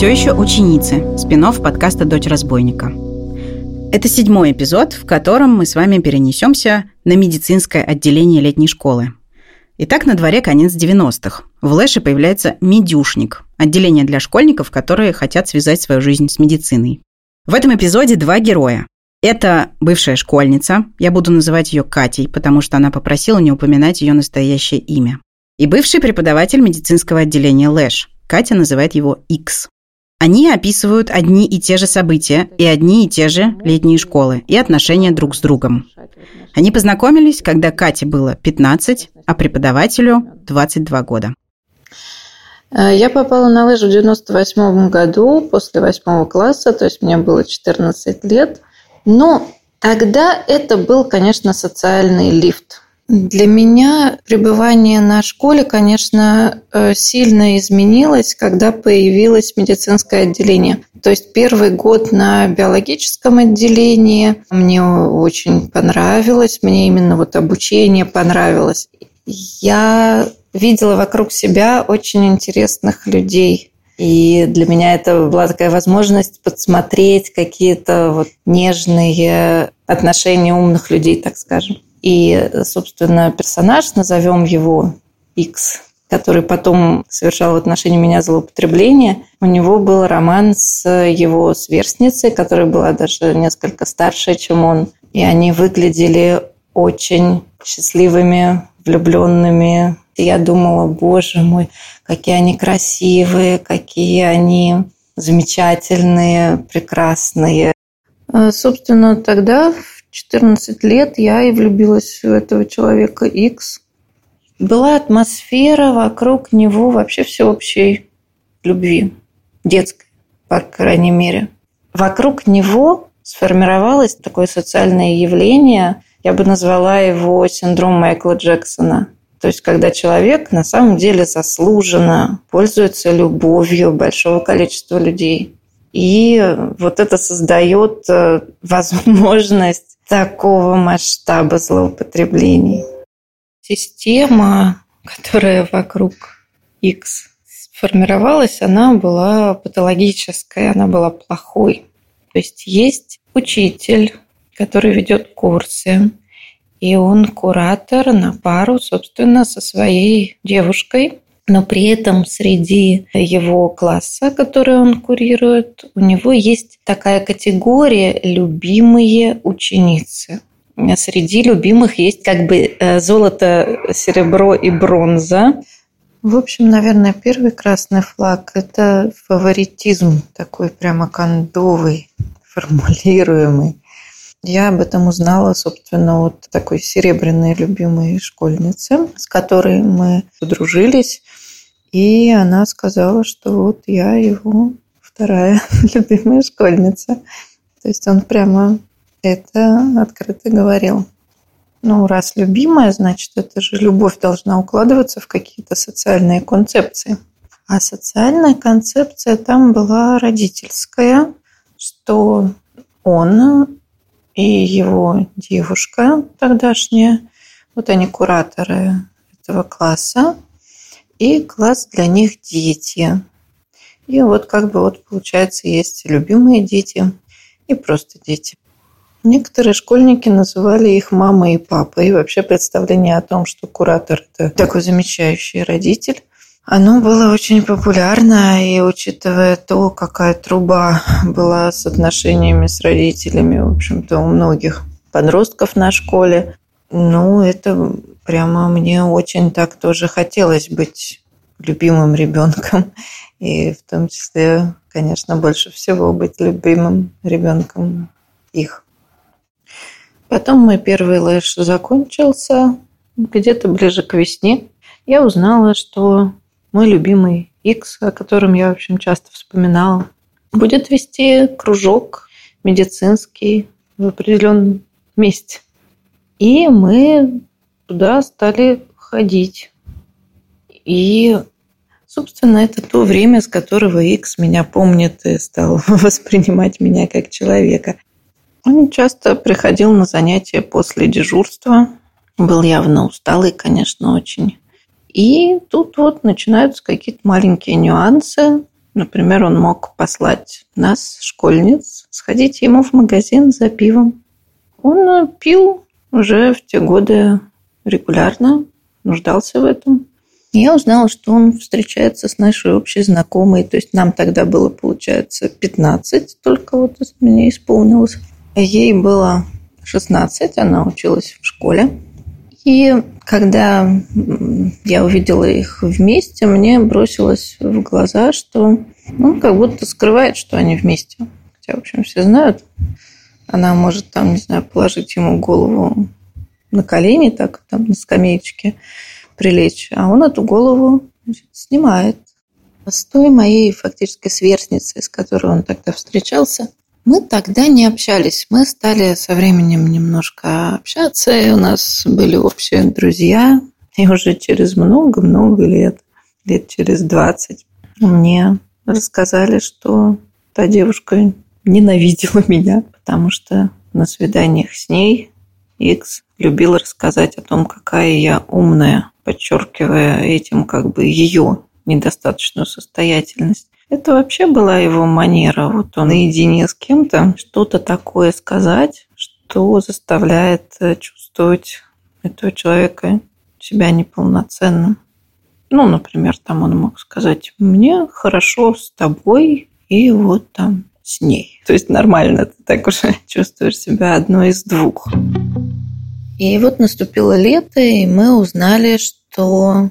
Все еще ученицы, спинов подкаста «Дочь разбойника». Это седьмой эпизод, в котором мы с вами перенесемся на медицинское отделение летней школы. Итак, на дворе конец 90-х. В Лэше появляется «Медюшник» – отделение для школьников, которые хотят связать свою жизнь с медициной. В этом эпизоде два героя. Это бывшая школьница, я буду называть ее Катей, потому что она попросила не упоминать ее настоящее имя. И бывший преподаватель медицинского отделения Лэш. Катя называет его X. Они описывают одни и те же события и одни и те же летние школы и отношения друг с другом. Они познакомились, когда Кате было 15, а преподавателю 22 года. Э, я попала на лыжи в 98 году, после 8 класса, то есть мне было 14 лет. Но тогда это был, конечно, социальный лифт. Для меня пребывание на школе, конечно, э, сильно изменилось, когда появилось медицинское отделение. То есть первый год на биологическом отделении мне очень понравилось, мне именно вот обучение понравилось. Я видела вокруг себя очень интересных людей. И для меня это была такая возможность подсмотреть какие-то вот нежные отношения умных людей, так скажем. И, собственно, персонаж, назовем его X, который потом совершал в отношении меня злоупотребление, у него был роман с его сверстницей, которая была даже несколько старше, чем он. И они выглядели очень счастливыми, влюбленными. И я думала, боже мой, какие они красивые, какие они замечательные, прекрасные. А, собственно, тогда в 14 лет я и влюбилась в этого человека X. Была атмосфера вокруг него вообще всеобщей любви, детской, по крайней мере. Вокруг него сформировалось такое социальное явление, я бы назвала его синдром Майкла Джексона. То есть, когда человек на самом деле заслуженно пользуется любовью большого количества людей. И вот это создает э, возможность такого масштаба злоупотреблений. Система, которая вокруг X сформировалась, она была патологической, она была плохой. То есть есть учитель, который ведет курсы, и он куратор на пару, собственно, со своей девушкой но при этом среди его класса, который он курирует, у него есть такая категория «любимые ученицы». Среди любимых есть как бы э, золото, серебро и бронза. В общем, наверное, первый красный флаг – это фаворитизм такой прямо кондовый, формулируемый. Я об этом узнала, собственно, от такой серебряной любимой школьницы, с которой мы подружились. И она сказала, что вот я его вторая любимая школьница. То есть он прямо это открыто говорил. Ну, раз любимая, значит, это же любовь должна укладываться в какие-то социальные концепции. А социальная концепция там была родительская, что он и его девушка тогдашняя, вот они кураторы этого класса, и класс для них дети. И вот как бы вот получается есть любимые дети и просто дети. Некоторые школьники называли их мамой и папой. И вообще представление о том, что куратор – это такой замечающий родитель, оно было очень популярно, и учитывая то, какая труба была с отношениями с родителями, в общем-то, у многих подростков на школе, ну, это прямо мне очень так тоже хотелось быть любимым ребенком. И в том числе, конечно, больше всего быть любимым ребенком их. Потом мой первый лэш закончился где-то ближе к весне. Я узнала, что мой любимый X, о котором я, в общем, часто вспоминала, будет вести кружок медицинский в определенном месте. И мы туда стали ходить. И, собственно, это то время, с которого X меня помнит и стал воспринимать меня как человека. Он часто приходил на занятия после дежурства. Был явно усталый, конечно, очень. И тут вот начинаются какие-то маленькие нюансы. Например, он мог послать нас, школьниц, сходить ему в магазин за пивом. Он пил уже в те годы регулярно, нуждался в этом. Я узнала, что он встречается с нашей общей знакомой. То есть нам тогда было, получается, 15, только вот мне исполнилось. Ей было 16, она училась в школе. И когда я увидела их вместе, мне бросилось в глаза, что он как будто скрывает, что они вместе. Хотя, в общем, все знают. Она может там, не знаю, положить ему голову на колени, так там на скамеечке прилечь, а он эту голову значит, снимает. С той моей фактически сверстницей, с которой он тогда встречался, мы тогда не общались. Мы стали со временем немножко общаться, и у нас были общие друзья. И уже через много-много лет, лет через 20, мне рассказали, что та девушка ненавидела меня, потому что на свиданиях с ней Икс любил рассказать о том, какая я умная, подчеркивая этим как бы ее недостаточную состоятельность. Это вообще была его манера. Вот он наедине с кем-то что-то такое сказать, что заставляет э, чувствовать этого человека себя неполноценным. Ну, например, там он мог сказать, мне хорошо с тобой и вот там с ней. То есть нормально, ты так уже чувствуешь себя одной из двух. И вот наступило лето, и мы узнали, что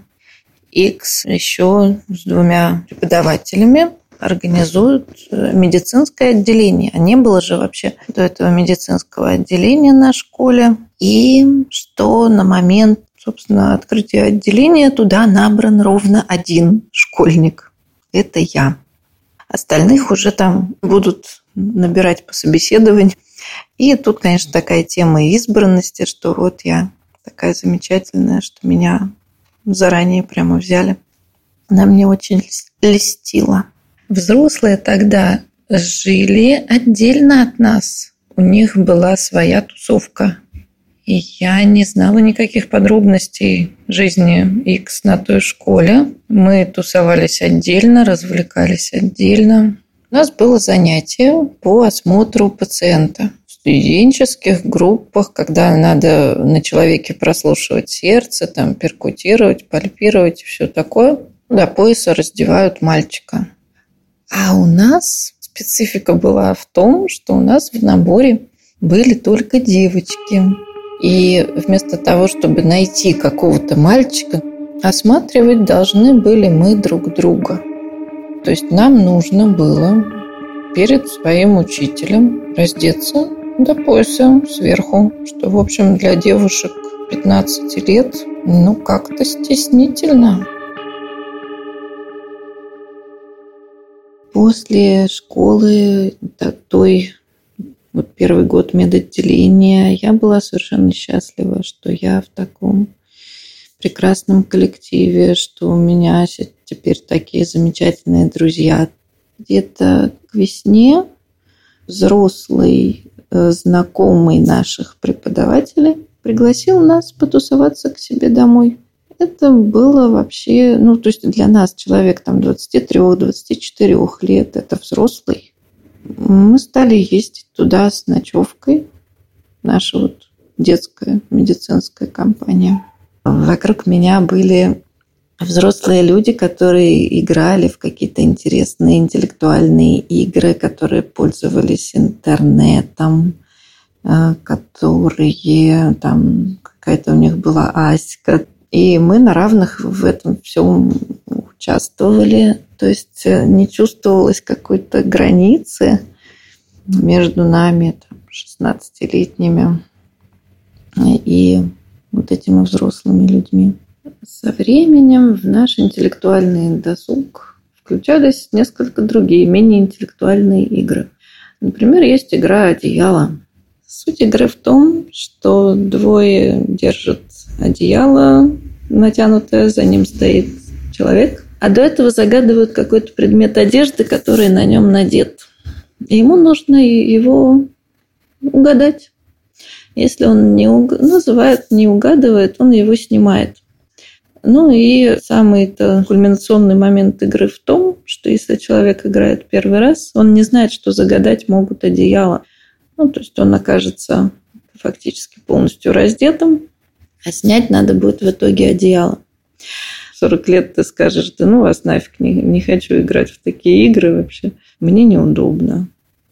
X еще с двумя преподавателями организуют э, медицинское отделение. А не было же вообще до этого медицинского отделения на школе. И что на момент, собственно, открытия отделения туда набран ровно один школьник. Это я. Остальных уже там будут набирать по собеседованию. И тут, конечно, такая тема избранности, что вот я такая замечательная, что меня заранее прямо взяли. Она мне очень льстила. Взрослые тогда жили отдельно от нас. У них была своя тусовка. И я не знала никаких подробностей жизни X на той школе. Мы тусовались отдельно, развлекались отдельно. У нас было занятие по осмотру пациента студенческих группах, когда надо на человеке прослушивать сердце, там, перкутировать, пальпировать и все такое, до пояса раздевают мальчика. А у нас специфика была в том, что у нас в наборе были только девочки. И вместо того, чтобы найти какого-то мальчика, осматривать должны были мы друг друга. То есть нам нужно было перед своим учителем раздеться до пояса сверху, что, в общем, для девушек 15 лет, ну, как-то стеснительно. После школы, той вот первый год медотделения, я была совершенно счастлива, что я в таком прекрасном коллективе, что у меня теперь такие замечательные друзья. Где-то к весне взрослый Э, знакомый наших преподавателей пригласил нас потусоваться к себе домой. Это было вообще, ну, то есть для нас человек там 23-24 лет, это взрослый. Мы стали ездить туда с ночевкой. Наша вот детская медицинская компания. Вокруг меня были взрослые люди, которые играли в какие-то интересные интеллектуальные игры, которые пользовались интернетом, э, которые там какая-то у них была аська. И мы на равных в этом всем участвовали. То есть э, не чувствовалось какой-то границы между нами, там, 16-летними, и вот этими взрослыми людьми. Со временем в наш интеллектуальный досуг включались несколько другие, менее интеллектуальные игры. Например, есть игра «Одеяло». Суть игры в том, что двое держат одеяло натянутое, за ним стоит человек, а до этого загадывают какой-то предмет одежды, который на нем надет. И ему нужно его угадать. Если он не уг... называет, не угадывает, он его снимает. Ну и самый -то кульминационный момент игры в том, что если человек играет первый раз, он не знает, что загадать могут одеяло. Ну, то есть он окажется фактически полностью раздетым, а снять надо будет в итоге одеяло. 40 лет ты скажешь, да ну вас нафиг, не, не хочу играть в такие игры вообще. Мне неудобно.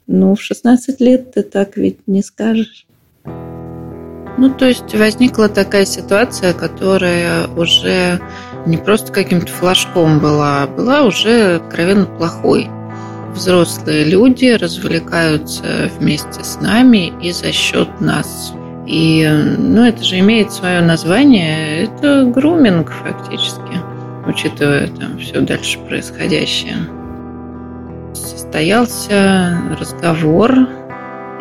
Ну, в 16 лет ты так ведь не скажешь. Ну, то есть возникла такая ситуация, которая уже не просто каким-то флажком была, а была уже откровенно плохой. Взрослые люди развлекаются вместе с нами и за счет нас. И, ну, это же имеет свое название, это груминг фактически, учитывая там все дальше происходящее. Состоялся разговор,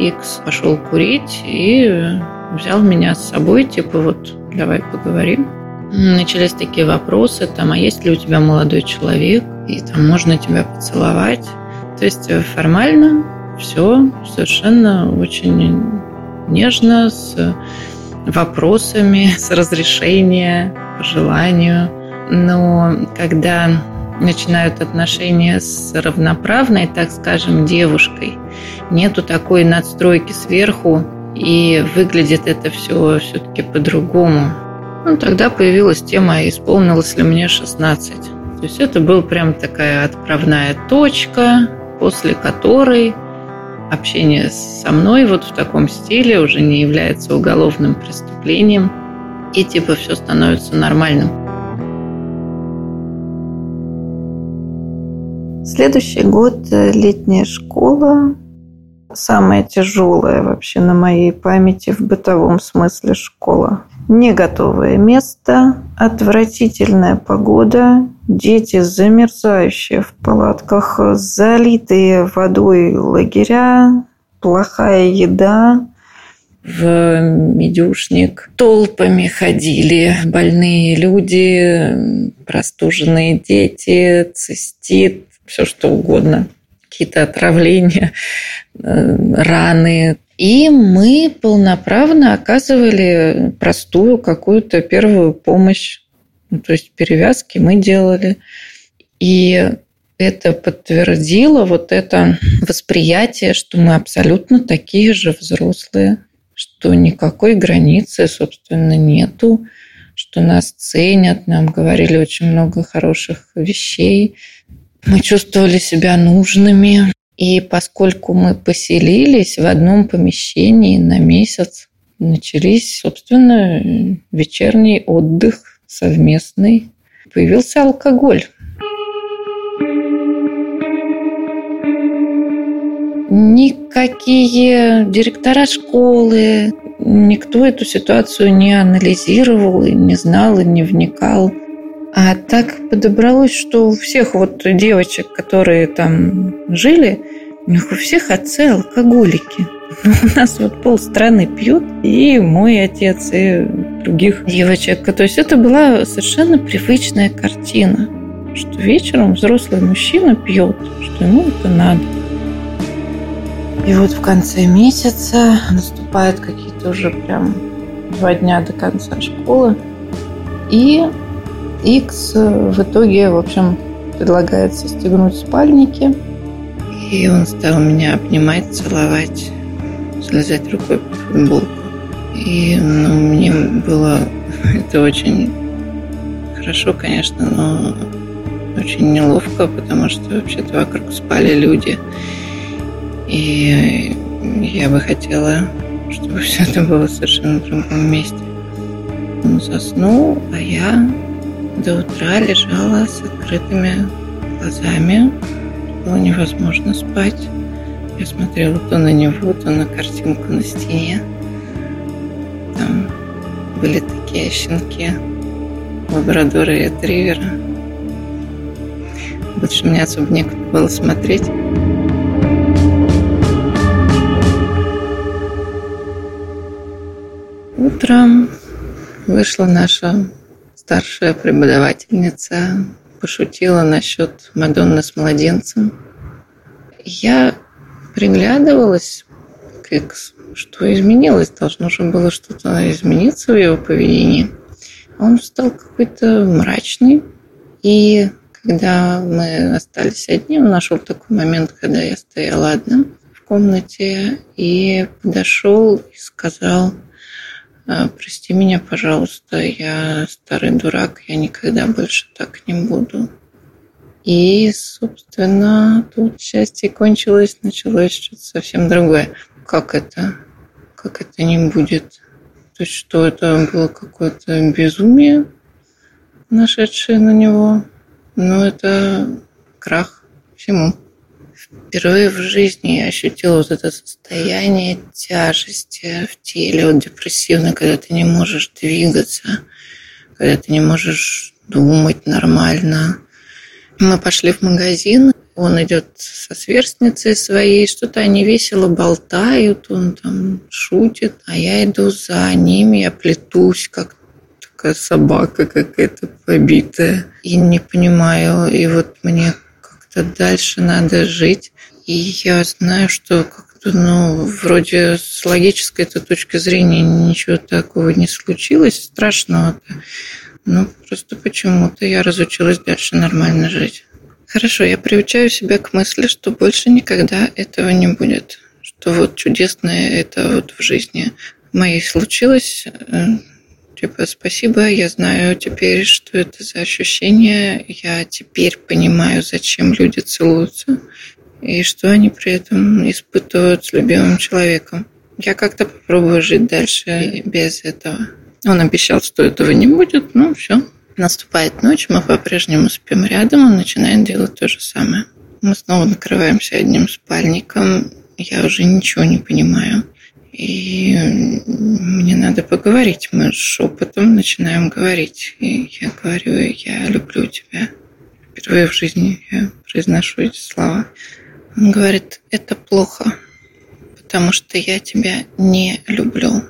Икс пошел курить и взял меня с собой, типа вот давай поговорим. Начались такие вопросы, там, а есть ли у тебя молодой человек, и там можно тебя поцеловать. То есть формально все совершенно очень нежно, с вопросами, с разрешения, по желанию. Но когда начинают отношения с равноправной, так скажем, девушкой, нету такой надстройки сверху, и выглядит это все все-таки по-другому. Ну, тогда появилась тема, исполнилось ли мне 16. То есть это была прям такая отправная точка, после которой общение со мной вот в таком стиле уже не является уголовным преступлением, и типа все становится нормальным. Следующий год э, летняя школа, самая тяжелая вообще на моей памяти в бытовом смысле школа. Не готовое место, отвратительная погода, дети замерзающие в палатках, залитые водой лагеря, плохая еда, в медюшник толпами ходили больные люди, простуженные дети, цистит, все что угодно какие-то отравления, э, раны. И мы полноправно оказывали простую какую-то первую помощь. Ну, то есть перевязки мы делали. И это подтвердило вот это восприятие, что мы абсолютно такие же взрослые, что никакой границы, собственно, нету, что нас ценят, нам говорили очень много хороших вещей, мы чувствовали себя нужными. И поскольку мы поселились в одном помещении на месяц, начались, собственно, вечерний отдых совместный. Появился алкоголь. Никакие директора школы, никто эту ситуацию не анализировал, и не знал и не вникал. А так подобралось, что у всех вот девочек, которые там жили, у них у всех отцы алкоголики. У нас вот полстраны пьют, и мой отец, и других девочек. То есть это была совершенно привычная картина, что вечером взрослый мужчина пьет, что ему это надо. И вот в конце месяца наступают какие-то уже прям два дня до конца школы. И X в итоге, в общем, предлагает состегнуть спальники. И он стал меня обнимать, целовать, слезать рукой по футболку. И ну, мне было это очень хорошо, конечно, но очень неловко, потому что вообще-то вокруг спали люди. И я бы хотела, чтобы все это было совершенно в другом месте. Он заснул, а я до утра лежала с открытыми глазами. Было невозможно спать. Я смотрела то на него, то на картинку на стене. Там были такие щенки, лабрадоры и ретривера. Больше мне особо некуда было смотреть. Утром вышла наша старшая преподавательница пошутила насчет Мадонны с младенцем. Я приглядывалась к Икс, что изменилось, должно же было что-то измениться в его поведении. он стал какой-то мрачный. И когда мы остались одни, он нашел такой момент, когда я стояла одна в комнате, и подошел и сказал, «А, прости меня, пожалуйста, я старый дурак, я никогда больше так не буду. И, собственно, тут счастье кончилось, началось что-то совсем другое. Как это? Как это не будет? То есть что это было какое-то безумие, нашедшее на него? Но это крах всему. Впервые в жизни я ощутила вот это состояние тяжести в теле, вот депрессивно, когда ты не можешь двигаться, когда ты не можешь думать нормально, мы пошли в магазин, он идет со сверстницей своей, что-то они весело болтают, он там шутит, а я иду за ними, я плетусь, как такая собака какая-то побитая. И не понимаю, и вот мне как-то дальше надо жить. И я знаю, что как-то, ну, вроде с логической -то точки зрения ничего такого не случилось страшного. Ну, просто почему-то я разучилась дальше нормально жить. Хорошо, я приучаю себя к мысли, что больше никогда этого не будет. Что вот чудесное это вот в жизни моей случилось. Э, типа, спасибо, я знаю теперь, что это за ощущение. Я теперь понимаю, зачем люди целуются и что они при этом испытывают с любимым человеком. Я как-то попробую жить дальше без этого. Он обещал, что этого не будет, ну все. Наступает ночь, мы по-прежнему спим рядом, он начинает делать то же самое. Мы снова накрываемся одним спальником, я уже ничего не понимаю. И мне надо поговорить. Мы шепотом начинаем говорить. И я говорю, я люблю тебя. Впервые в жизни я произношу эти слова. Он говорит, это плохо, потому что я тебя не люблю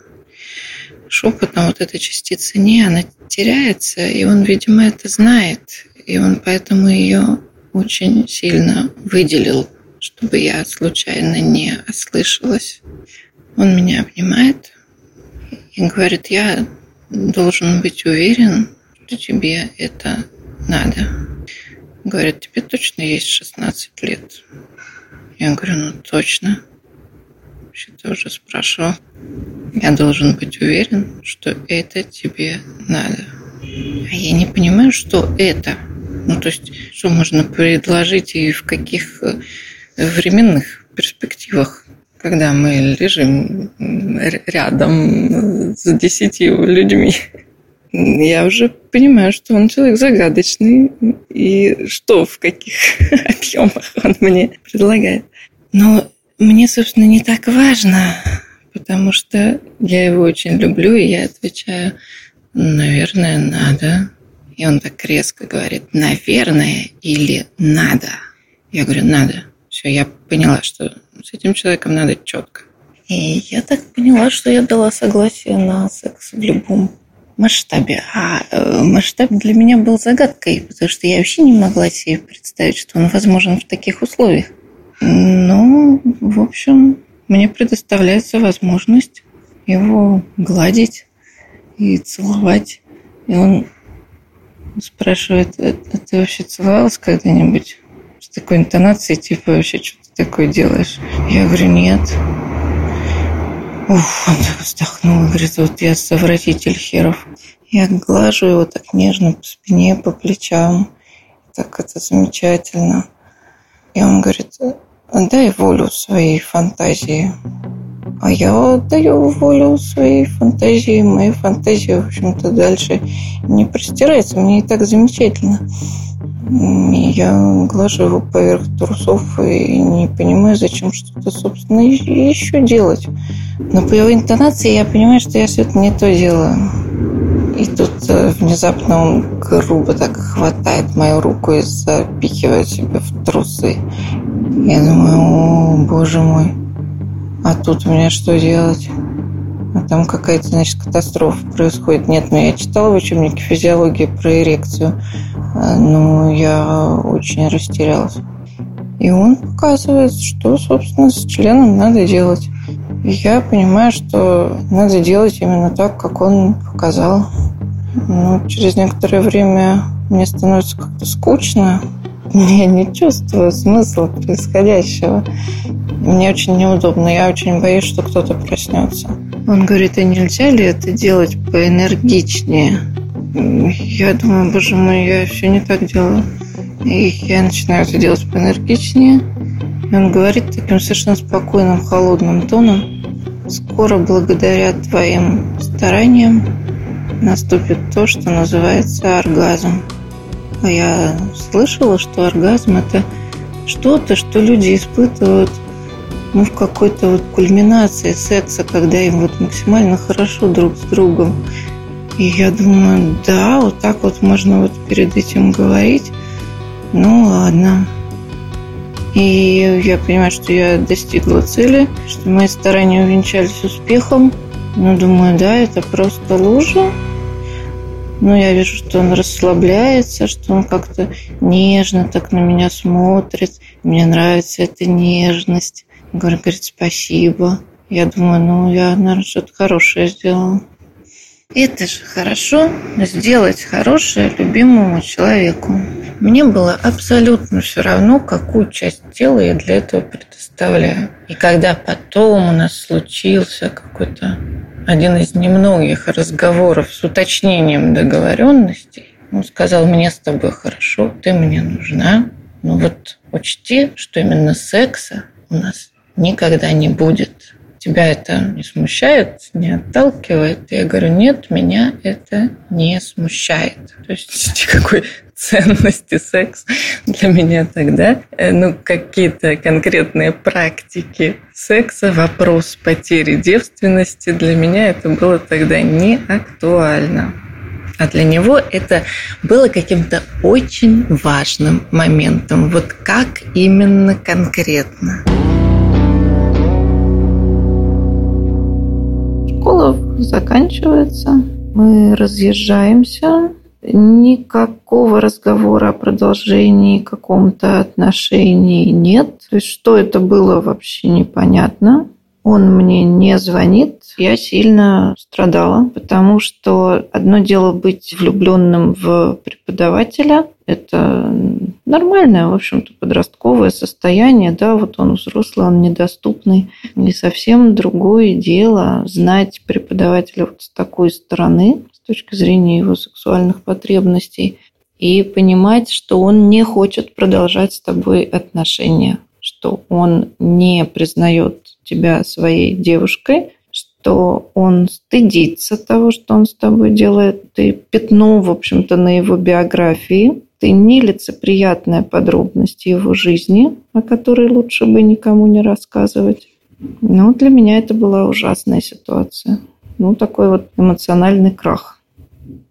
шепотом вот эта частица «не», она теряется, и он, видимо, это знает, и он поэтому ее очень сильно выделил, чтобы я случайно не ослышалась. Он меня обнимает и говорит, я должен быть уверен, что тебе это надо. Говорит, тебе точно есть 16 лет? Я говорю, ну точно. Вообще-то уже спрашивал. Я должен быть уверен, что это тебе надо. А я не понимаю, что это. Ну, то есть, что можно предложить и в каких э, временных перспективах, когда мы лежим рядом с десятью людьми. Я уже понимаю, что он человек загадочный, и что, в каких объемах он мне предлагает. Но мне, собственно, не так важно, потому что я его очень люблю, и я отвечаю, наверное, надо. И он так резко говорит, наверное или надо. Я говорю, надо. Все, я поняла, что с этим человеком надо четко. И я так поняла, что я дала согласие на секс в любом масштабе. А э, масштаб для меня был загадкой, потому что я вообще не могла себе представить, что он возможен в таких условиях. Ну, в общем, мне предоставляется возможность его гладить и целовать. И он спрашивает, а, а ты вообще целовалась когда-нибудь? С такой интонацией, типа, вообще, что ты такое делаешь? Я говорю, нет. Уф, он вздохнул и говорит, вот я совратитель херов. Я глажу его так нежно по спине, по плечам. Так это замечательно. И он говорит, Дай волю своей фантазии. А я даю волю своей фантазии. Моя фантазия, в общем-то, дальше не простирается. Мне и так замечательно. Я глажу его поверх трусов и не понимаю, зачем что-то, собственно, еще делать. Но по его интонации я понимаю, что я все-таки не то делаю. И тут э, внезапно он грубо так хватает мою руку и запихивает себе в трусы. Я думаю, о, боже мой, а тут у меня что делать? А там какая-то, значит, катастрофа происходит. Нет, ну я читала в учебнике физиологии про эрекцию, э, но я очень растерялась. И он показывает, что, собственно, с членом надо делать. Я понимаю, что надо делать именно так, как он показал. но через некоторое время мне становится как-то скучно. Я не чувствую смысла происходящего. Мне очень неудобно. Я очень боюсь, что кто-то проснется. Он говорит, а нельзя ли это делать поэнергичнее? Я думаю, боже мой, я все не так делаю. И я начинаю это делать поэнергичнее. И он говорит таким совершенно спокойным, холодным тоном. Скоро, благодаря твоим стараниям, наступит то, что называется оргазм. А я слышала, что оргазм – это что-то, что люди испытывают ну, в какой-то вот кульминации секса, когда им вот максимально хорошо друг с другом. И я думаю, да, вот так вот можно вот перед этим говорить. Ну, ладно. И я понимаю, что я достигла цели, что мои старания увенчались успехом. Ну, думаю, да, это просто лужа. Но я вижу, что он расслабляется, что он как-то нежно так на меня смотрит. Мне нравится эта нежность. Он говорит, спасибо. Я думаю, ну, я, наверное, что-то хорошее сделала. Это же хорошо сделать хорошее любимому человеку. Мне было абсолютно все равно, какую часть тела я для этого предоставляю. И когда потом у нас случился какой-то один из немногих разговоров с уточнением договоренностей, он сказал, мне с тобой хорошо, ты мне нужна. Но вот учти, что именно секса у нас никогда не будет тебя это не смущает, не отталкивает? Я говорю, нет, меня это не смущает. То есть никакой ценности секс для меня тогда, э, ну, какие-то конкретные практики секса, вопрос потери девственности, для меня это было тогда не актуально. А для него это было каким-то очень важным моментом. Вот как именно конкретно. Заканчивается, мы разъезжаемся, никакого разговора о продолжении каком-то отношении нет. То есть, что это было, вообще непонятно. Он мне не звонит. Я сильно страдала, потому что одно дело быть влюбленным в преподавателя, это нормальное, в общем-то, подростковое состояние, да, вот он взрослый, он недоступный. И совсем другое дело знать преподавателя вот с такой стороны, с точки зрения его сексуальных потребностей, и понимать, что он не хочет продолжать с тобой отношения, что он не признает тебя своей девушкой, что он стыдится того, что он с тобой делает. Ты пятно, в общем-то, на его биографии, ты нелицеприятная подробность его жизни, о которой лучше бы никому не рассказывать. Ну, для меня это была ужасная ситуация. Ну, такой вот эмоциональный крах.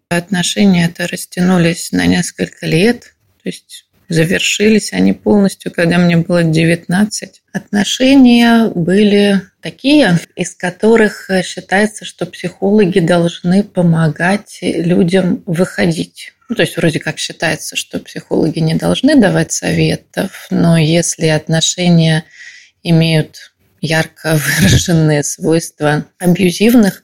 Отношения это растянулись на несколько лет. То есть завершились они полностью, когда мне было 19. Отношения были такие, из которых считается, что психологи должны помогать людям выходить ну, то есть вроде как считается, что психологи не должны давать советов, но если отношения имеют ярко выраженные свойства абьюзивных,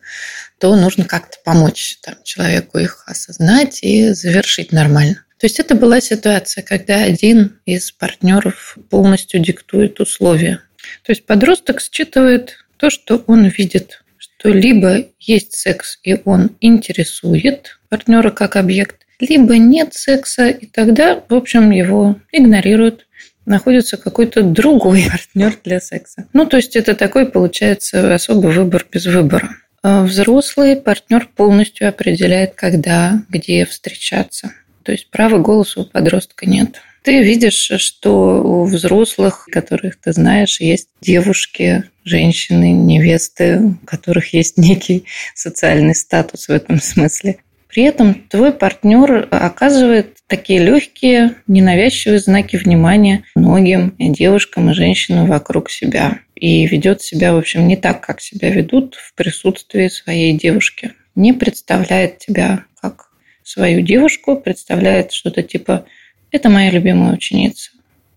то нужно как-то помочь там, человеку их осознать и завершить нормально. То есть это была ситуация, когда один из партнеров полностью диктует условия. То есть подросток считывает то, что он видит, что либо есть секс, и он интересует партнера как объект, либо нет секса, и тогда, в общем, его игнорируют находится какой-то другой партнер для секса. Ну, то есть это такой, получается, особый выбор без выбора. А взрослый партнер полностью определяет, когда, где встречаться. То есть права голоса у подростка нет. Ты видишь, что у взрослых, которых ты знаешь, есть девушки, женщины, невесты, у которых есть некий социальный статус в этом смысле. При этом твой партнер оказывает такие легкие, ненавязчивые знаки внимания многим девушкам и женщинам вокруг себя. И ведет себя, в общем, не так, как себя ведут в присутствии своей девушки. Не представляет тебя как свою девушку, представляет что-то типа «это моя любимая ученица»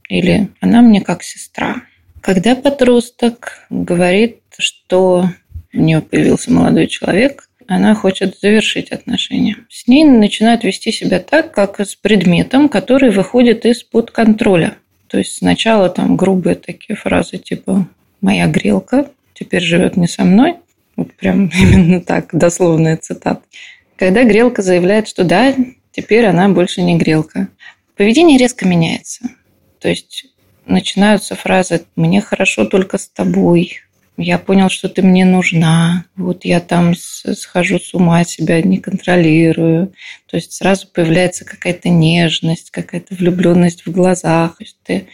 или «она мне как сестра». Когда подросток говорит, что у нее появился молодой человек, она хочет завершить отношения. С ней начинает вести себя так, как с предметом, который выходит из-под контроля. То есть сначала там грубые такие фразы типа «моя грелка теперь живет не со мной». Вот прям именно так, дословная цитата. Когда грелка заявляет, что да, теперь она больше не грелка. Поведение резко меняется. То есть начинаются фразы «мне хорошо только с тобой», я понял, что ты мне нужна. Вот я там схожу с ума, себя не контролирую. То есть сразу появляется какая-то нежность, какая-то влюбленность в глазах. То есть ты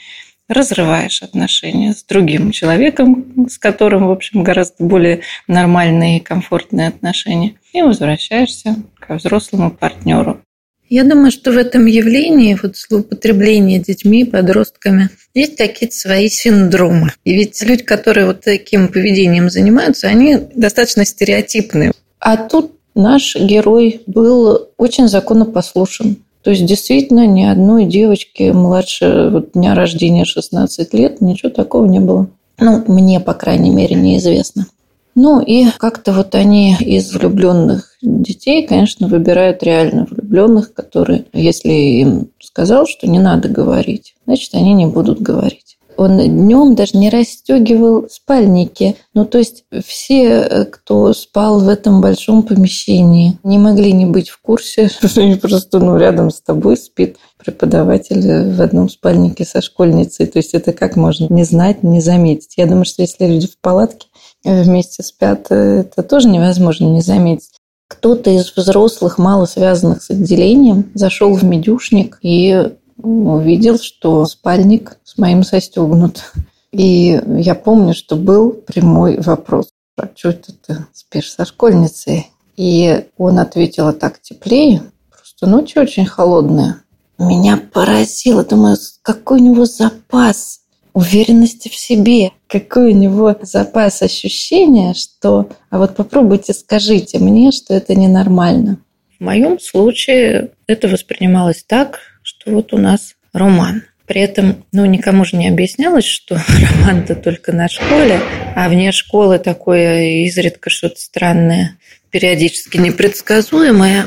разрываешь отношения с другим человеком, с которым, в общем, гораздо более нормальные и комфортные отношения, и возвращаешься к взрослому партнеру. Я думаю, что в этом явлении вот злоупотребления детьми, подростками, есть какие-то свои синдромы. И ведь люди, которые вот таким поведением занимаются, они достаточно стереотипные. А тут наш герой был очень законопослушен. То есть действительно ни одной девочки младше дня рождения 16 лет ничего такого не было. Ну, мне, по крайней мере, неизвестно. Ну и как-то вот они из влюбленных детей, конечно, выбирают реально влюбленных, которые, если им сказал, что не надо говорить, значит, они не будут говорить. Он днем даже не расстегивал спальники. Ну, то есть все, кто спал в этом большом помещении, не могли не быть в курсе, что просто ну, рядом с тобой спит преподаватель в одном спальнике со школьницей. То есть это как можно не знать, не заметить. Я думаю, что если люди в палатке вместе спят, это тоже невозможно не заметить. Кто-то из взрослых, мало связанных с отделением, зашел в медюшник и увидел, что спальник с моим застегнут. И я помню, что был прямой вопрос. А что это ты спишь со школьницей? И он ответил, а так теплее. Просто ночь очень холодная. Меня поразило. Думаю, какой у него запас уверенности в себе, какой у него запас ощущения, что а вот попробуйте скажите мне, что это ненормально. В моем случае это воспринималось так, что вот у нас роман. При этом, ну, никому же не объяснялось, что роман-то только на школе, а вне школы такое изредка что-то странное, периодически непредсказуемое.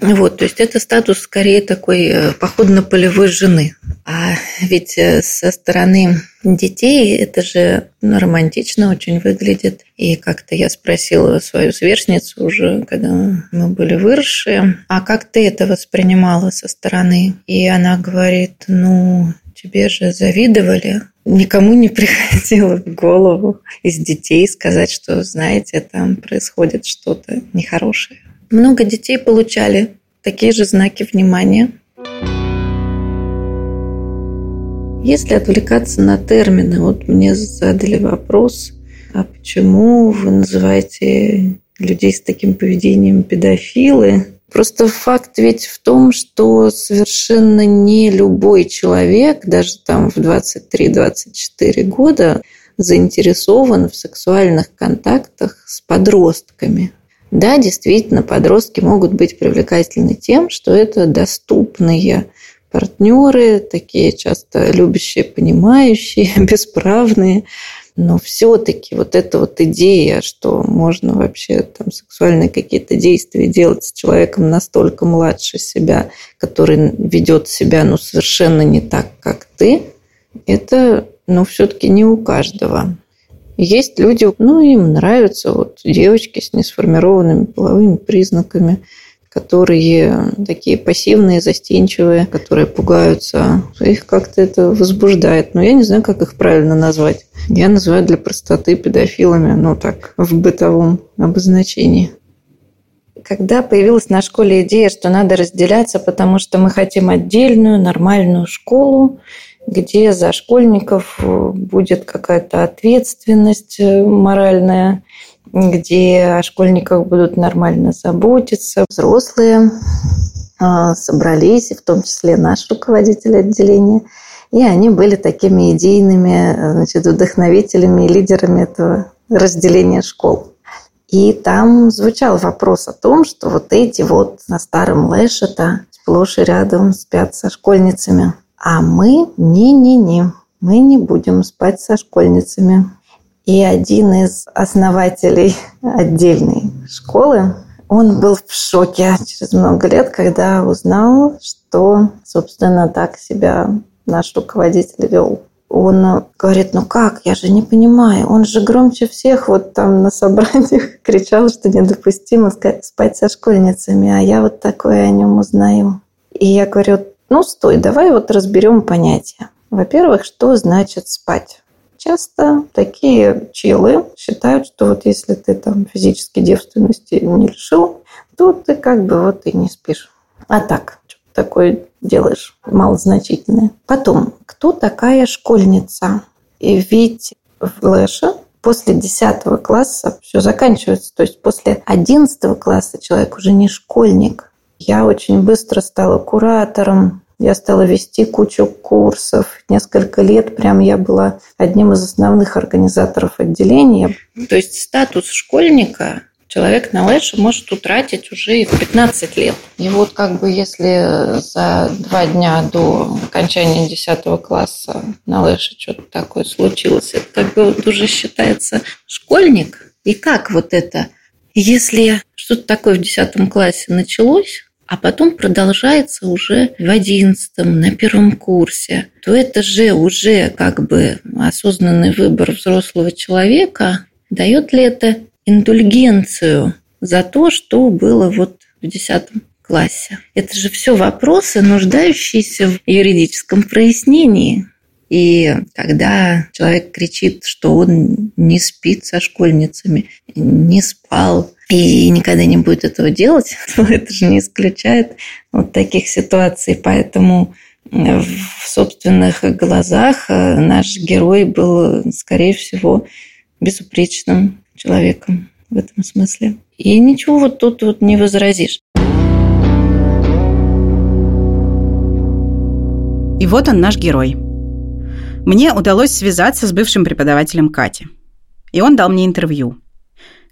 Вот, то есть это статус скорее такой э, походно-полевой жены. А ведь э, со стороны детей это же ну, романтично очень выглядит. И как-то я спросила свою сверстницу уже, когда мы были выросшие, а как ты это воспринимала со стороны? И она говорит, ну, тебе же завидовали. Никому не приходило в голову из детей сказать, что, знаете, там происходит что-то нехорошее. Много детей получали такие же знаки внимания. Если отвлекаться на термины, вот мне задали вопрос, а почему вы называете людей с таким поведением педофилы? Просто факт ведь в том, что совершенно не любой человек, даже там в 23-24 года, заинтересован в сексуальных контактах с подростками. Да, действительно, подростки могут быть привлекательны тем, что это доступные партнеры, такие часто любящие, понимающие, бесправные. Но все-таки вот эта вот идея, что можно вообще там сексуальные какие-то действия делать с человеком настолько младше себя, который ведет себя ну, совершенно не так, как ты, это ну, все-таки не у каждого. Есть люди, ну, им нравятся вот девочки с несформированными половыми признаками, которые такие пассивные, застенчивые, которые пугаются. Их как-то это возбуждает. Но я не знаю, как их правильно назвать. Я называю для простоты педофилами, ну так, в бытовом обозначении. Когда появилась на школе идея, что надо разделяться, потому что мы хотим отдельную, нормальную школу, где за школьников э, будет какая-то ответственность э, моральная, где о школьниках будут нормально заботиться. Взрослые э, собрались, в том числе наш руководитель отделения, и они были такими идейными значит, вдохновителями и лидерами этого разделения школ. И там звучал вопрос о том, что вот эти вот на старом Лэшета сплошь и рядом спят со школьницами. А мы не-не-не, мы не будем спать со школьницами. И один из основателей отдельной школы Он был в шоке через много лет, когда узнал, что, собственно, так себя наш руководитель вел. Он говорит, ну как, я же не понимаю, он же громче всех вот там на собраниях кричал, что недопустимо спать со школьницами, а я вот такое о нем узнаю. И я говорю, ну стой, давай вот разберем понятия. Во-первых, что значит спать? Часто такие челы считают, что вот если ты там физически девственности не лишил, то ты как бы вот и не спишь. А так, что такое делаешь малозначительное. Потом, кто такая школьница? И ведь в Лэше после 10 класса все заканчивается. То есть после 11 класса человек уже не школьник. Я очень быстро стала куратором, я стала вести кучу курсов. Несколько лет прям я была одним из основных организаторов отделения. То есть статус школьника человек на лэше может утратить уже и в 15 лет. И вот как бы если за два дня до окончания 10 класса на лэше что-то такое случилось, это как бы вот уже считается школьник. И как вот это, если что-то такое в 10 классе началось, а потом продолжается уже в одиннадцатом, на первом курсе, то это же уже как бы осознанный выбор взрослого человека. Дает ли это индульгенцию за то, что было вот в десятом классе? Это же все вопросы, нуждающиеся в юридическом прояснении. И когда человек кричит, что он не спит со школьницами, не спал, и никогда не будет этого делать, то это же не исключает вот таких ситуаций. Поэтому в собственных глазах э, наш герой был, скорее всего, безупречным человеком в этом смысле. И ничего вот тут вот не возразишь. И вот он, наш герой. Мне удалось связаться с бывшим преподавателем Кати. И он дал мне интервью –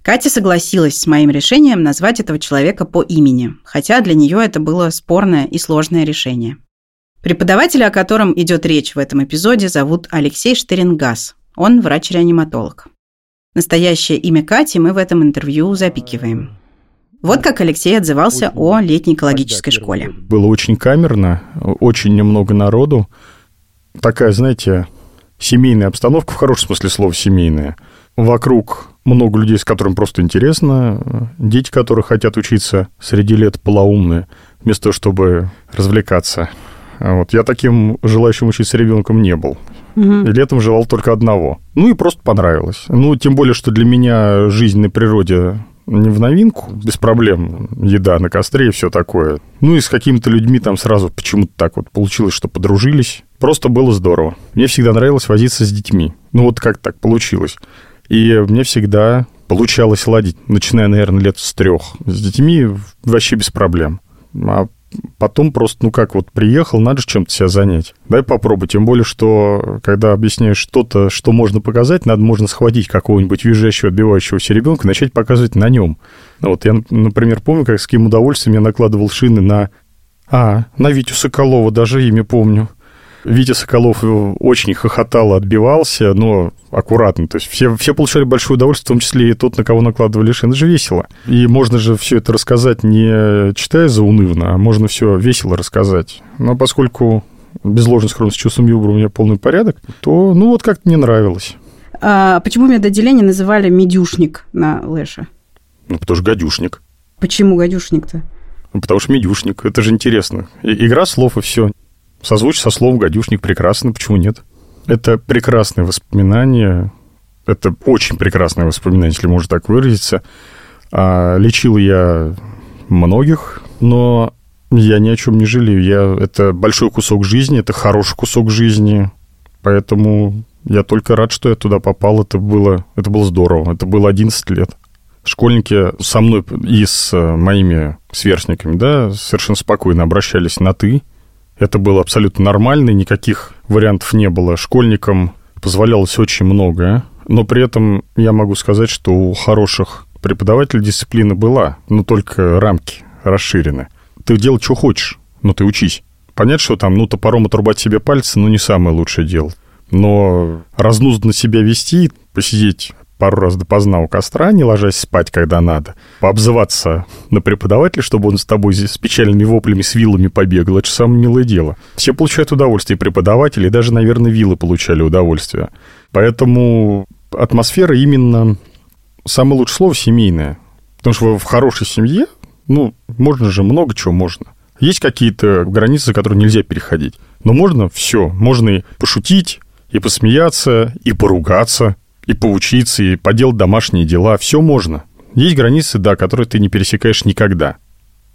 Катя согласилась с моим решением назвать этого человека по имени, хотя для нее это было спорное и сложное решение. Преподавателя, о котором идет речь в этом эпизоде, зовут Алексей Штерингас. Он врач-реаниматолог. Настоящее имя Кати мы в этом интервью запикиваем. Вот как Алексей отзывался о летней экологической школе. Было очень камерно, очень немного народу. Такая, знаете, семейная обстановка, в хорошем смысле слова семейная. Вокруг много людей, с которыми просто интересно, дети, которые хотят учиться среди лет полоумные, вместо того, чтобы развлекаться. Вот. Я таким желающим учиться ребенком не был. Угу. И летом желал только одного. Ну и просто понравилось. Ну, тем более, что для меня жизнь на природе не в новинку, без проблем, еда на костре и все такое. Ну и с какими-то людьми там сразу почему-то так вот получилось, что подружились. Просто было здорово. Мне всегда нравилось возиться с детьми. Ну вот как так получилось. И мне всегда получалось ладить, начиная, наверное, лет с трех. С детьми вообще без проблем. А потом просто, ну как, вот приехал, надо же чем-то себя занять. Дай попробуй. Тем более, что когда объясняешь что-то, что можно показать, надо можно схватить какого-нибудь визжащего, отбивающегося ребенка и начать показывать на нем. Вот я, например, помню, как с каким удовольствием я накладывал шины на... А, на Витю Соколова, даже имя помню. Витя Соколов очень хохотал, отбивался, но аккуратно. То есть все, все получали большое удовольствие, в том числе и тот, на кого накладывали шин. Это же весело. И можно же все это рассказать не читая заунывно, а можно все весело рассказать. Но поскольку без ложной скромности, чувством юмора у меня полный порядок, то, ну, вот как-то не нравилось. А почему медотделение называли «медюшник» на Лэше? Ну, потому что гадюшник. Почему гадюшник-то? Ну, потому что медюшник. Это же интересно. И, игра слов и все. Созвучие со словом «гадюшник» прекрасно, почему нет? Это прекрасное воспоминание, это очень прекрасное воспоминание, если можно так выразиться. А, лечил я многих, но я ни о чем не жалею. Я, это большой кусок жизни, это хороший кусок жизни, поэтому я только рад, что я туда попал. Это было, это было здорово. Это было 11 лет. Школьники со мной и с моими сверстниками, да, совершенно спокойно обращались на «ты», это было абсолютно нормально, никаких вариантов не было. Школьникам позволялось очень многое, но при этом я могу сказать, что у хороших преподавателей дисциплина была, но только рамки расширены. Ты делай, что хочешь, но ты учись. Понятно, что там, ну, топором отрубать себе пальцы, ну, не самое лучшее дело. Но разнузданно себя вести, посидеть пару раз допоздна у костра, не ложась спать, когда надо, пообзываться на преподавателя, чтобы он с тобой с печальными воплями, с вилами побегал, это же самое милое дело. Все получают удовольствие, преподаватели, и даже, наверное, вилы получали удовольствие. Поэтому атмосфера именно самое лучшее слово семейное. Потому что в хорошей семье, ну, можно же много чего можно. Есть какие-то границы, которые нельзя переходить. Но можно все. Можно и пошутить, и посмеяться, и поругаться, и поучиться, и поделать домашние дела. Все можно. Есть границы, да, которые ты не пересекаешь никогда.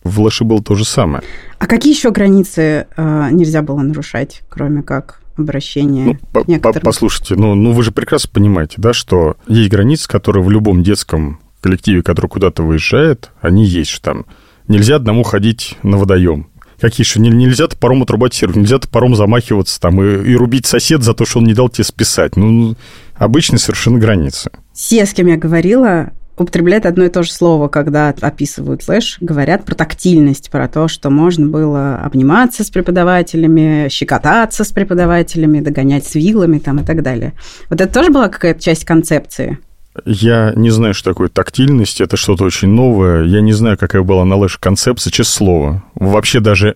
В Лаше было то же самое. А какие еще границы э, нельзя было нарушать, кроме как обращения ну, к некоторым? Послушайте, ну, ну вы же прекрасно понимаете, да, что есть границы, которые в любом детском коллективе, который куда-то выезжает, они есть, что там нельзя одному ходить на водоем. Какие еще? Нельзя топором отрубать сервер, нельзя топором замахиваться там и, и рубить сосед за то, что он не дал тебе списать. Ну, обычные совершенно границы. Все, с кем я говорила, употребляют одно и то же слово, когда описывают флеш, говорят про тактильность, про то, что можно было обниматься с преподавателями, щекотаться с преподавателями, догонять с вилами там, и так далее. Вот это тоже была какая-то часть концепции? Я не знаю, что такое тактильность, это что-то очень новое. Я не знаю, какая была на Лэш концепция, честное слово. Вообще даже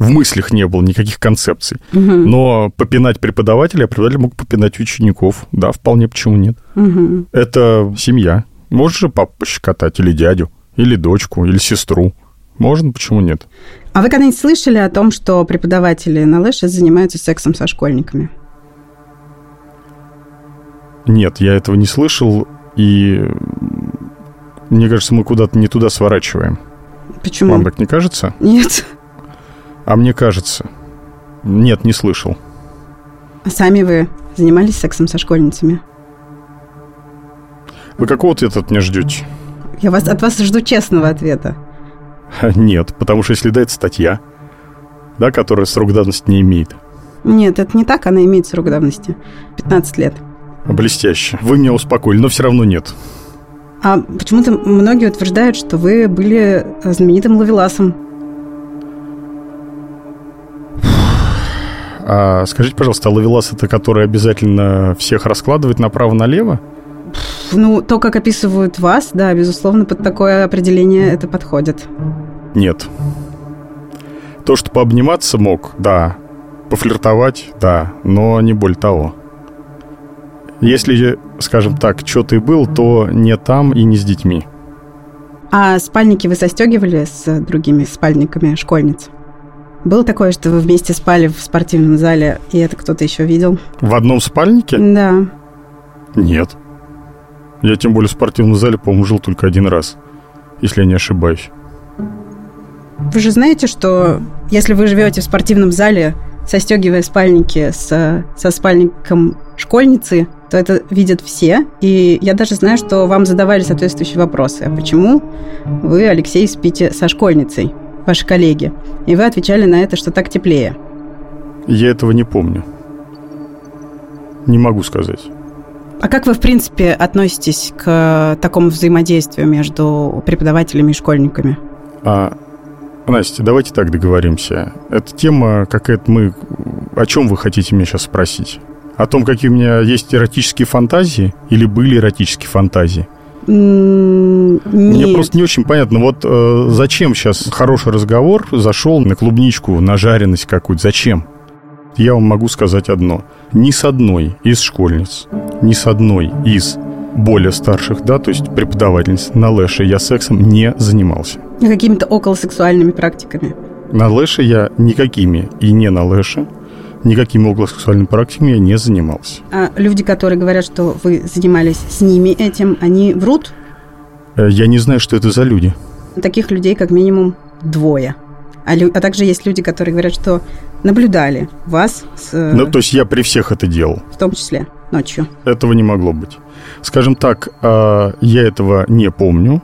в мыслях не было никаких концепций. Угу. Но попинать преподавателя, преподаватель мог попинать учеников. Да, вполне, почему нет. Угу. Это семья. Можешь же папу пощекотать, или дядю, или дочку, или сестру. Можно, почему нет? А вы когда-нибудь слышали о том, что преподаватели на Лэше занимаются сексом со школьниками? Нет, я этого не слышал, и мне кажется, мы куда-то не туда сворачиваем. Почему? Вам так не кажется? Нет. А мне кажется. Нет, не слышал. А сами вы занимались сексом со школьницами? Вы какого ответа от меня ждете? Я вас, от вас жду честного ответа. Нет, потому что если да, это статья, да, которая срок давности не имеет. Нет, это не так, она имеет срок давности. 15 лет. Блестяще. Вы меня успокоили, но все равно нет. А почему-то многие утверждают, что вы были знаменитым ловеласом. А скажите, пожалуйста, а ловелас это который обязательно всех раскладывает направо-налево? Ну, то, как описывают вас, да, безусловно, под такое определение это подходит. Нет. То, что пообниматься мог, да. Пофлиртовать, да, но не более того. Если, скажем так, что ты был, то не там и не с детьми. А спальники вы застегивали с другими спальниками школьниц? Было такое, что вы вместе спали в спортивном зале, и это кто-то еще видел? В одном спальнике? Да. Нет. Я тем более в спортивном зале, по-моему, жил только один раз, если я не ошибаюсь. Вы же знаете, что если вы живете в спортивном зале, состегивая спальники с, со спальником школьницы, то это видят все. И я даже знаю, что вам задавали соответствующие вопросы. А почему вы, Алексей, спите со школьницей, ваши коллеги? И вы отвечали на это, что так теплее. Я этого не помню. Не могу сказать. А как вы, в принципе, относитесь к такому взаимодействию между преподавателями и школьниками? А, Настя, давайте так договоримся. Эта тема какая-то мы... О чем вы хотите меня сейчас спросить? О том, какие у меня есть эротические фантазии или были эротические фантазии? Нет. Мне просто не очень понятно, вот э, зачем сейчас хороший разговор зашел на клубничку, на жареность какую-то, зачем? Я вам могу сказать одно. Ни с одной из школьниц, ни с одной из более старших, да, то есть преподавательниц на Лэше я сексом не занимался. Какими-то околосексуальными практиками? На Лэше я никакими и не на Лэше никакими околосексуальными практиками я не занимался. А люди, которые говорят, что вы занимались с ними этим, они врут? Э, я не знаю, что это за люди. Таких людей как минимум двое. А, лю- а также есть люди, которые говорят, что наблюдали вас с... Э, ну, то есть я при всех это делал. В том числе ночью. Этого не могло быть. Скажем так, а, я этого не помню.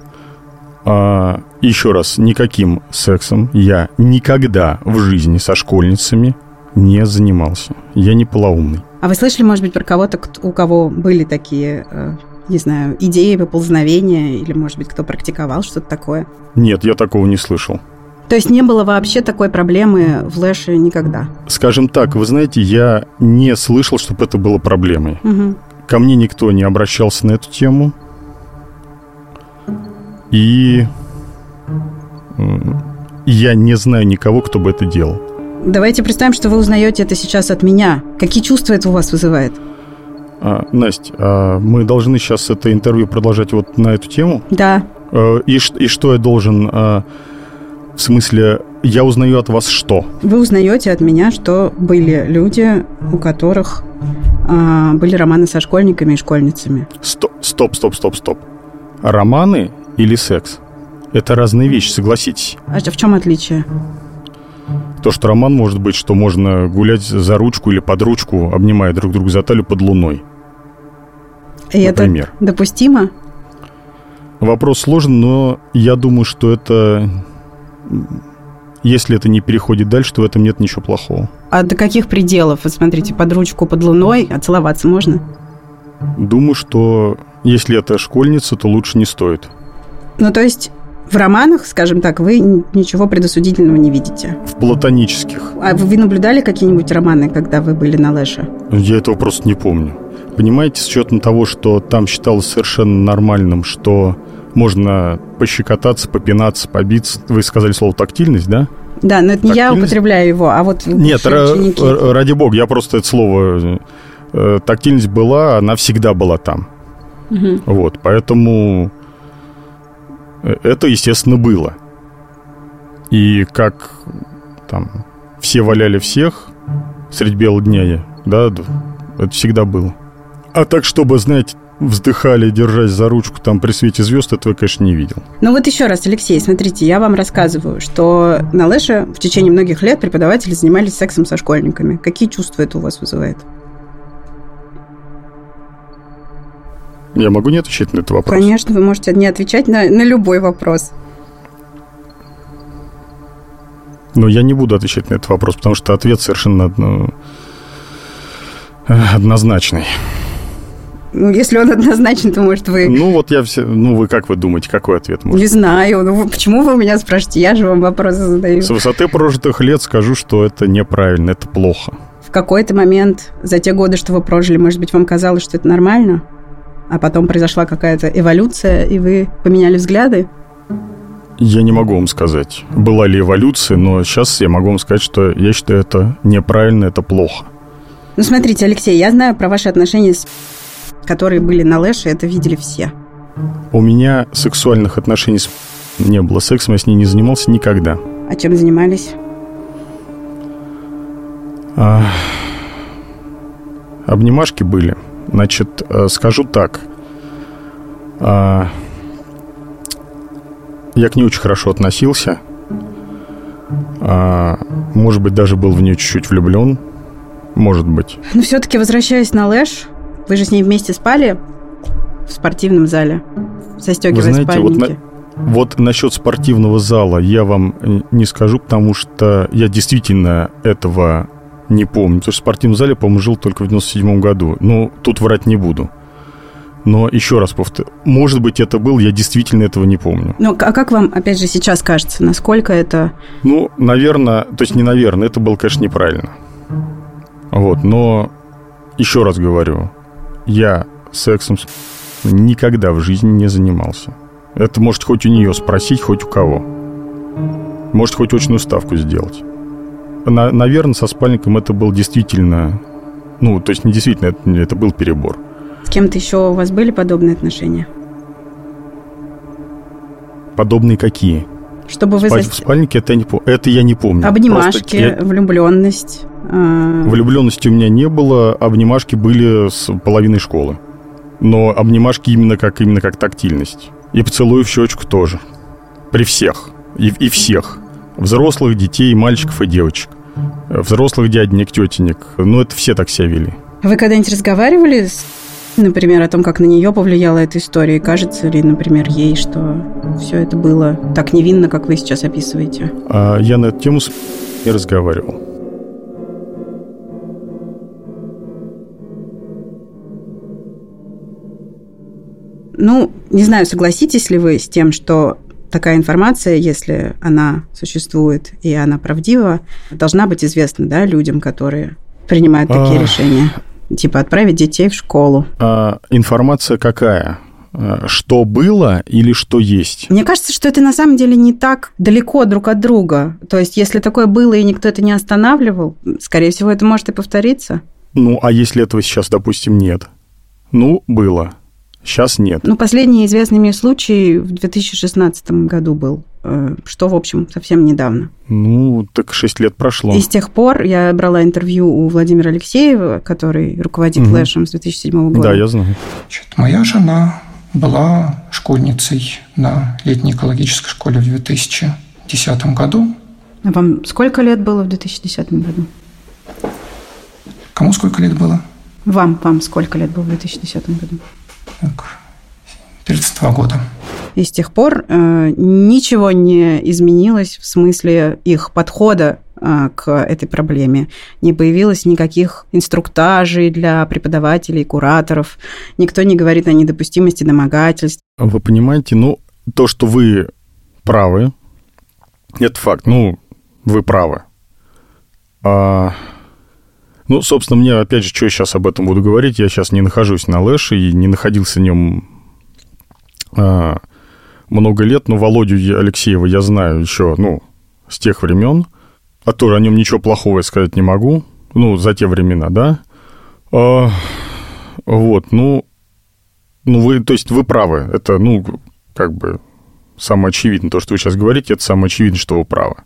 А, еще раз, никаким сексом я никогда в жизни со школьницами не занимался. Я не полоумный. А вы слышали, может быть, про кого-то, у кого были такие, э, не знаю, идеи поползновения, или, может быть, кто практиковал что-то такое? Нет, я такого не слышал. То есть не было вообще такой проблемы в Лэше никогда? Скажем так, вы знаете, я не слышал, чтобы это было проблемой. Угу. ко мне никто не обращался на эту тему. И я не знаю никого, кто бы это делал. Давайте представим, что вы узнаете это сейчас от меня. Какие чувства это у вас вызывает? А, Настя, а мы должны сейчас это интервью продолжать вот на эту тему? Да. А, и, и что я должен... А, в смысле, я узнаю от вас что? Вы узнаете от меня, что были люди, у которых а, были романы со школьниками и школьницами. Стоп, стоп, стоп, стоп, стоп. Романы или секс? Это разные вещи, согласитесь. А в чем отличие? То, что роман может быть, что можно гулять за ручку или под ручку, обнимая друг друга за талию под луной. И Например. это допустимо? Вопрос сложный, но я думаю, что это... Если это не переходит дальше, то в этом нет ничего плохого. А до каких пределов? Вот смотрите, под ручку, под луной, а целоваться можно? Думаю, что если это школьница, то лучше не стоит. Ну, то есть в романах, скажем так, вы ничего предосудительного не видите? В платонических. А вы наблюдали какие-нибудь романы, когда вы были на Лэше? Я этого просто не помню. Понимаете, с учетом того, что там считалось совершенно нормальным, что можно пощекотаться, попинаться, побиться. Вы сказали слово «тактильность», да? Да, но это не я употребляю его, а вот Нет, ради бога, я просто это слово... Э, тактильность была, она всегда была там. Угу. Вот, поэтому это, естественно, было. И как там все валяли всех средь бела дня, да, это всегда было. А так, чтобы, знаете, вздыхали, держась за ручку там при свете звезд, этого я, конечно, не видел. Ну вот еще раз, Алексей, смотрите, я вам рассказываю, что на Лэше в течение многих лет преподаватели занимались сексом со школьниками. Какие чувства это у вас вызывает? Я могу не отвечать на этот вопрос? Конечно, вы можете не отвечать на, на любой вопрос. Но я не буду отвечать на этот вопрос, потому что ответ совершенно одно... однозначный. Ну, если он однозначный, то, может, вы... Ну, вот я все... Ну, вы как вы думаете, какой ответ может? Не знаю. Ну, почему вы меня спрашиваете? Я же вам вопросы задаю. С высоты прожитых лет скажу, что это неправильно, это плохо. В какой-то момент за те годы, что вы прожили, может быть, вам казалось, что это нормально? А потом произошла какая-то эволюция, и вы поменяли взгляды? Я не могу вам сказать, была ли эволюция, но сейчас я могу вам сказать, что я считаю это неправильно, это плохо. Ну, смотрите, Алексей, я знаю про ваши отношения, с... которые были на Лэше, это видели все. У меня сексуальных отношений с не было. Сексом я с ней не занимался никогда. А чем занимались? А... Обнимашки были. Значит, э, скажу так. А, я к ней очень хорошо относился. А, может быть, даже был в нее чуть-чуть влюблен. Может быть. Но все-таки, возвращаясь на Лэш, вы же с ней вместе спали в спортивном зале, застегивая Вы знаете, спальники. Вот, на, вот насчет спортивного зала я вам не скажу, потому что я действительно этого не помню. Потому что в спортивном зале, по-моему, жил только в 97 году. Но тут врать не буду. Но еще раз повторю, может быть, это был, я действительно этого не помню. Ну, а как вам, опять же, сейчас кажется, насколько это... Ну, наверное, то есть не наверное, это было, конечно, неправильно. Вот, но еще раз говорю, я сексом никогда в жизни не занимался. Это может хоть у нее спросить, хоть у кого. Может хоть очную ставку сделать на, наверное, со спальником это был действительно... Ну, то есть не действительно, это, это был перебор. С кем-то еще у вас были подобные отношения? Подобные какие? Чтобы вы... Спать за... в спальнике, это я не, это я не помню. Обнимашки, я... влюбленность. А... Влюбленности у меня не было, обнимашки были с половиной школы. Но обнимашки именно как, именно как тактильность. И поцелуй в щечку тоже. При всех. И, и всех. Взрослых, детей, мальчиков и девочек взрослых дяденек, тетенек. Ну, это все так себя вели. Вы когда-нибудь разговаривали с например, о том, как на нее повлияла эта история, и кажется ли, например, ей, что все это было так невинно, как вы сейчас описываете? А я на эту тему с не разговаривал. Ну, не знаю, согласитесь ли вы с тем, что такая информация, если она существует и она правдива, должна быть известна да, людям, которые принимают такие а, решения. Типа отправить детей в школу. А информация какая? А, что было или что есть? Мне кажется, что это на самом деле не так далеко друг от друга. То есть, если такое было и никто это не останавливал, скорее всего, это может и повториться. Ну, а если этого сейчас, допустим, нет? Ну, было. Сейчас нет. Ну, последний известный мне случай в 2016 году был, э, что, в общем, совсем недавно. Ну, так 6 лет прошло. И с тех пор я брала интервью у Владимира Алексеева, который руководит угу. Флэшем с 2007 года. Да, я знаю. Значит, моя жена была школьницей на летней экологической школе в 2010 году. А вам сколько лет было в 2010 году? Кому сколько лет было? Вам, вам сколько лет было в 2010 году? Так, 32 года. И с тех пор э, ничего не изменилось в смысле их подхода э, к этой проблеме. Не появилось никаких инструктажей для преподавателей, кураторов. Никто не говорит о недопустимости домогательств. Вы понимаете, ну, то, что вы правы, это факт. Ну, вы правы. А, ну, собственно, мне, опять же, что я сейчас об этом буду говорить, я сейчас не нахожусь на Лэше и не находился в нем а, много лет, но Володю Алексеева я знаю еще, ну, с тех времен, а тоже о нем ничего плохого сказать не могу, ну, за те времена, да. А, вот, ну, ну, вы, то есть вы правы, это, ну, как бы самое очевидное, то, что вы сейчас говорите, это самое очевидное, что вы правы.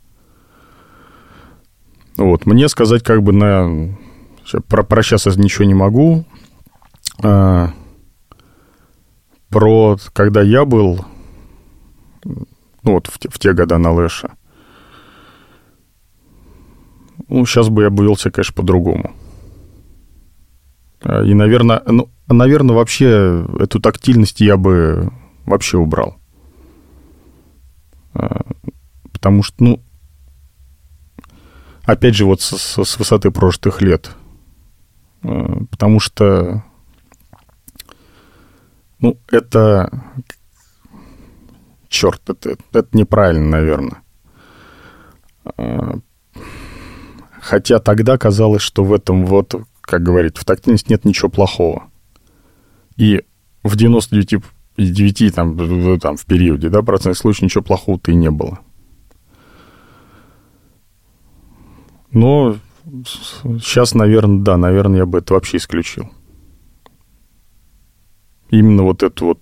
Вот, мне сказать как бы на про, про сейчас я ничего не могу. А, про когда я был, ну вот в, в те года на Лэше, ну, сейчас бы я бы вел конечно, по-другому. А, и, наверное, ну, наверное, вообще эту тактильность я бы вообще убрал. А, потому что, ну, опять же, вот с, с высоты прошлых лет потому что, ну, это, черт, это, это неправильно, наверное. Э, хотя тогда казалось, что в этом вот, как говорить, в тактильности нет ничего плохого. И в 99 9 там, там, в периоде, да, процентных случаев ничего плохого-то и не было. Но Сейчас, наверное, да, наверное, я бы это вообще исключил. Именно вот это вот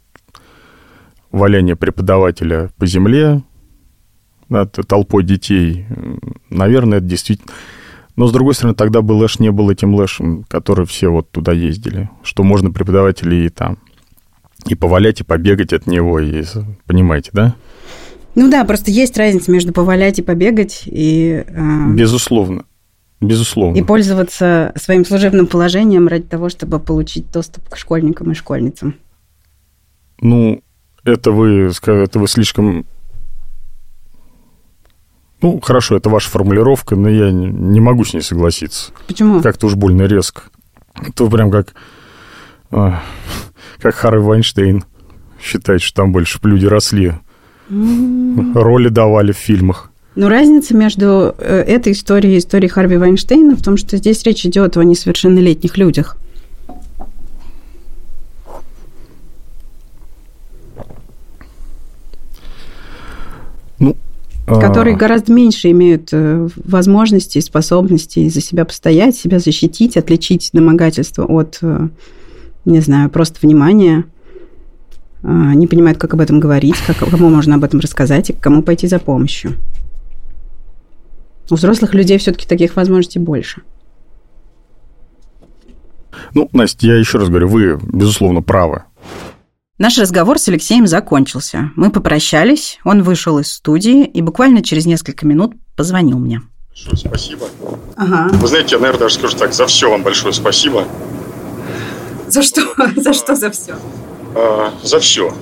валяние преподавателя по земле над толпой детей, наверное, это действительно... Но, с другой стороны, тогда бы Лэш не был этим Лэшем, который все вот туда ездили, что можно преподавателей и там и повалять, и побегать от него, и, понимаете, да? Ну да, просто есть разница между повалять и побегать и... Э... Безусловно. Безусловно. И пользоваться своим служебным положением ради того, чтобы получить доступ к школьникам и школьницам. Ну, это вы, это вы слишком... Ну, хорошо, это ваша формулировка, но я не могу с ней согласиться. Почему? Как-то уж больно резко. Это прям как... А, как Харви Вайнштейн считает, что там больше люди росли. Mm. Роли давали в фильмах. Но разница между э, этой историей и историей Харви Вайнштейна в том, что здесь речь идет о несовершеннолетних людях. Ну, которые а... гораздо меньше имеют э, возможностей, способностей за себя постоять, себя защитить, отличить домогательство от, э, не знаю, просто внимания, не понимают, как об этом говорить, как, кому можно об этом рассказать и к кому пойти за помощью. У взрослых людей все-таки таких возможностей больше. Ну, Настя, я еще раз говорю, вы, безусловно, правы. Наш разговор с Алексеем закончился. Мы попрощались, он вышел из студии и буквально через несколько минут позвонил мне. Большое спасибо. Ага. Вы знаете, я, наверное, даже скажу так, за все вам большое спасибо. За что? За что за все? А, за все.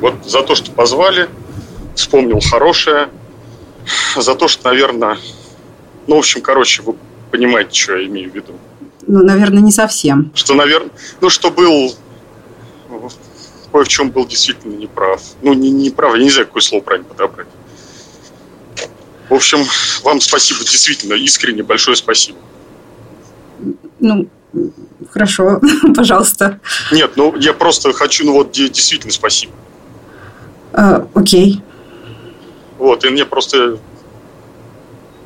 Вот за то, что позвали, вспомнил хорошее, за то, что, наверное, ну, в общем, короче, вы понимаете, что я имею в виду. Ну, наверное, не совсем. Что, наверное, ну, что был кое в чем был действительно неправ. Ну, не, не прав, я не знаю, какое слово правильно подобрать. В общем, вам спасибо, действительно, искренне большое спасибо. Ну, Хорошо, пожалуйста. Нет, ну я просто хочу, ну вот действительно спасибо. А, окей. Вот, и мне просто...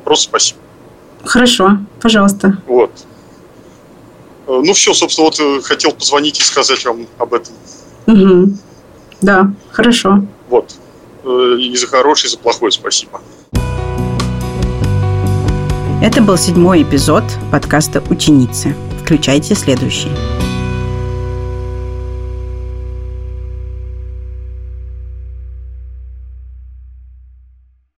Просто спасибо. Хорошо, пожалуйста. Вот. Э, ну все, собственно, вот э, хотел позвонить и сказать вам об этом. Угу. Да, хорошо. Вот. Э, и за хорошее, и за плохое спасибо. Это был седьмой эпизод подкаста «Ученицы». Включайте следующий.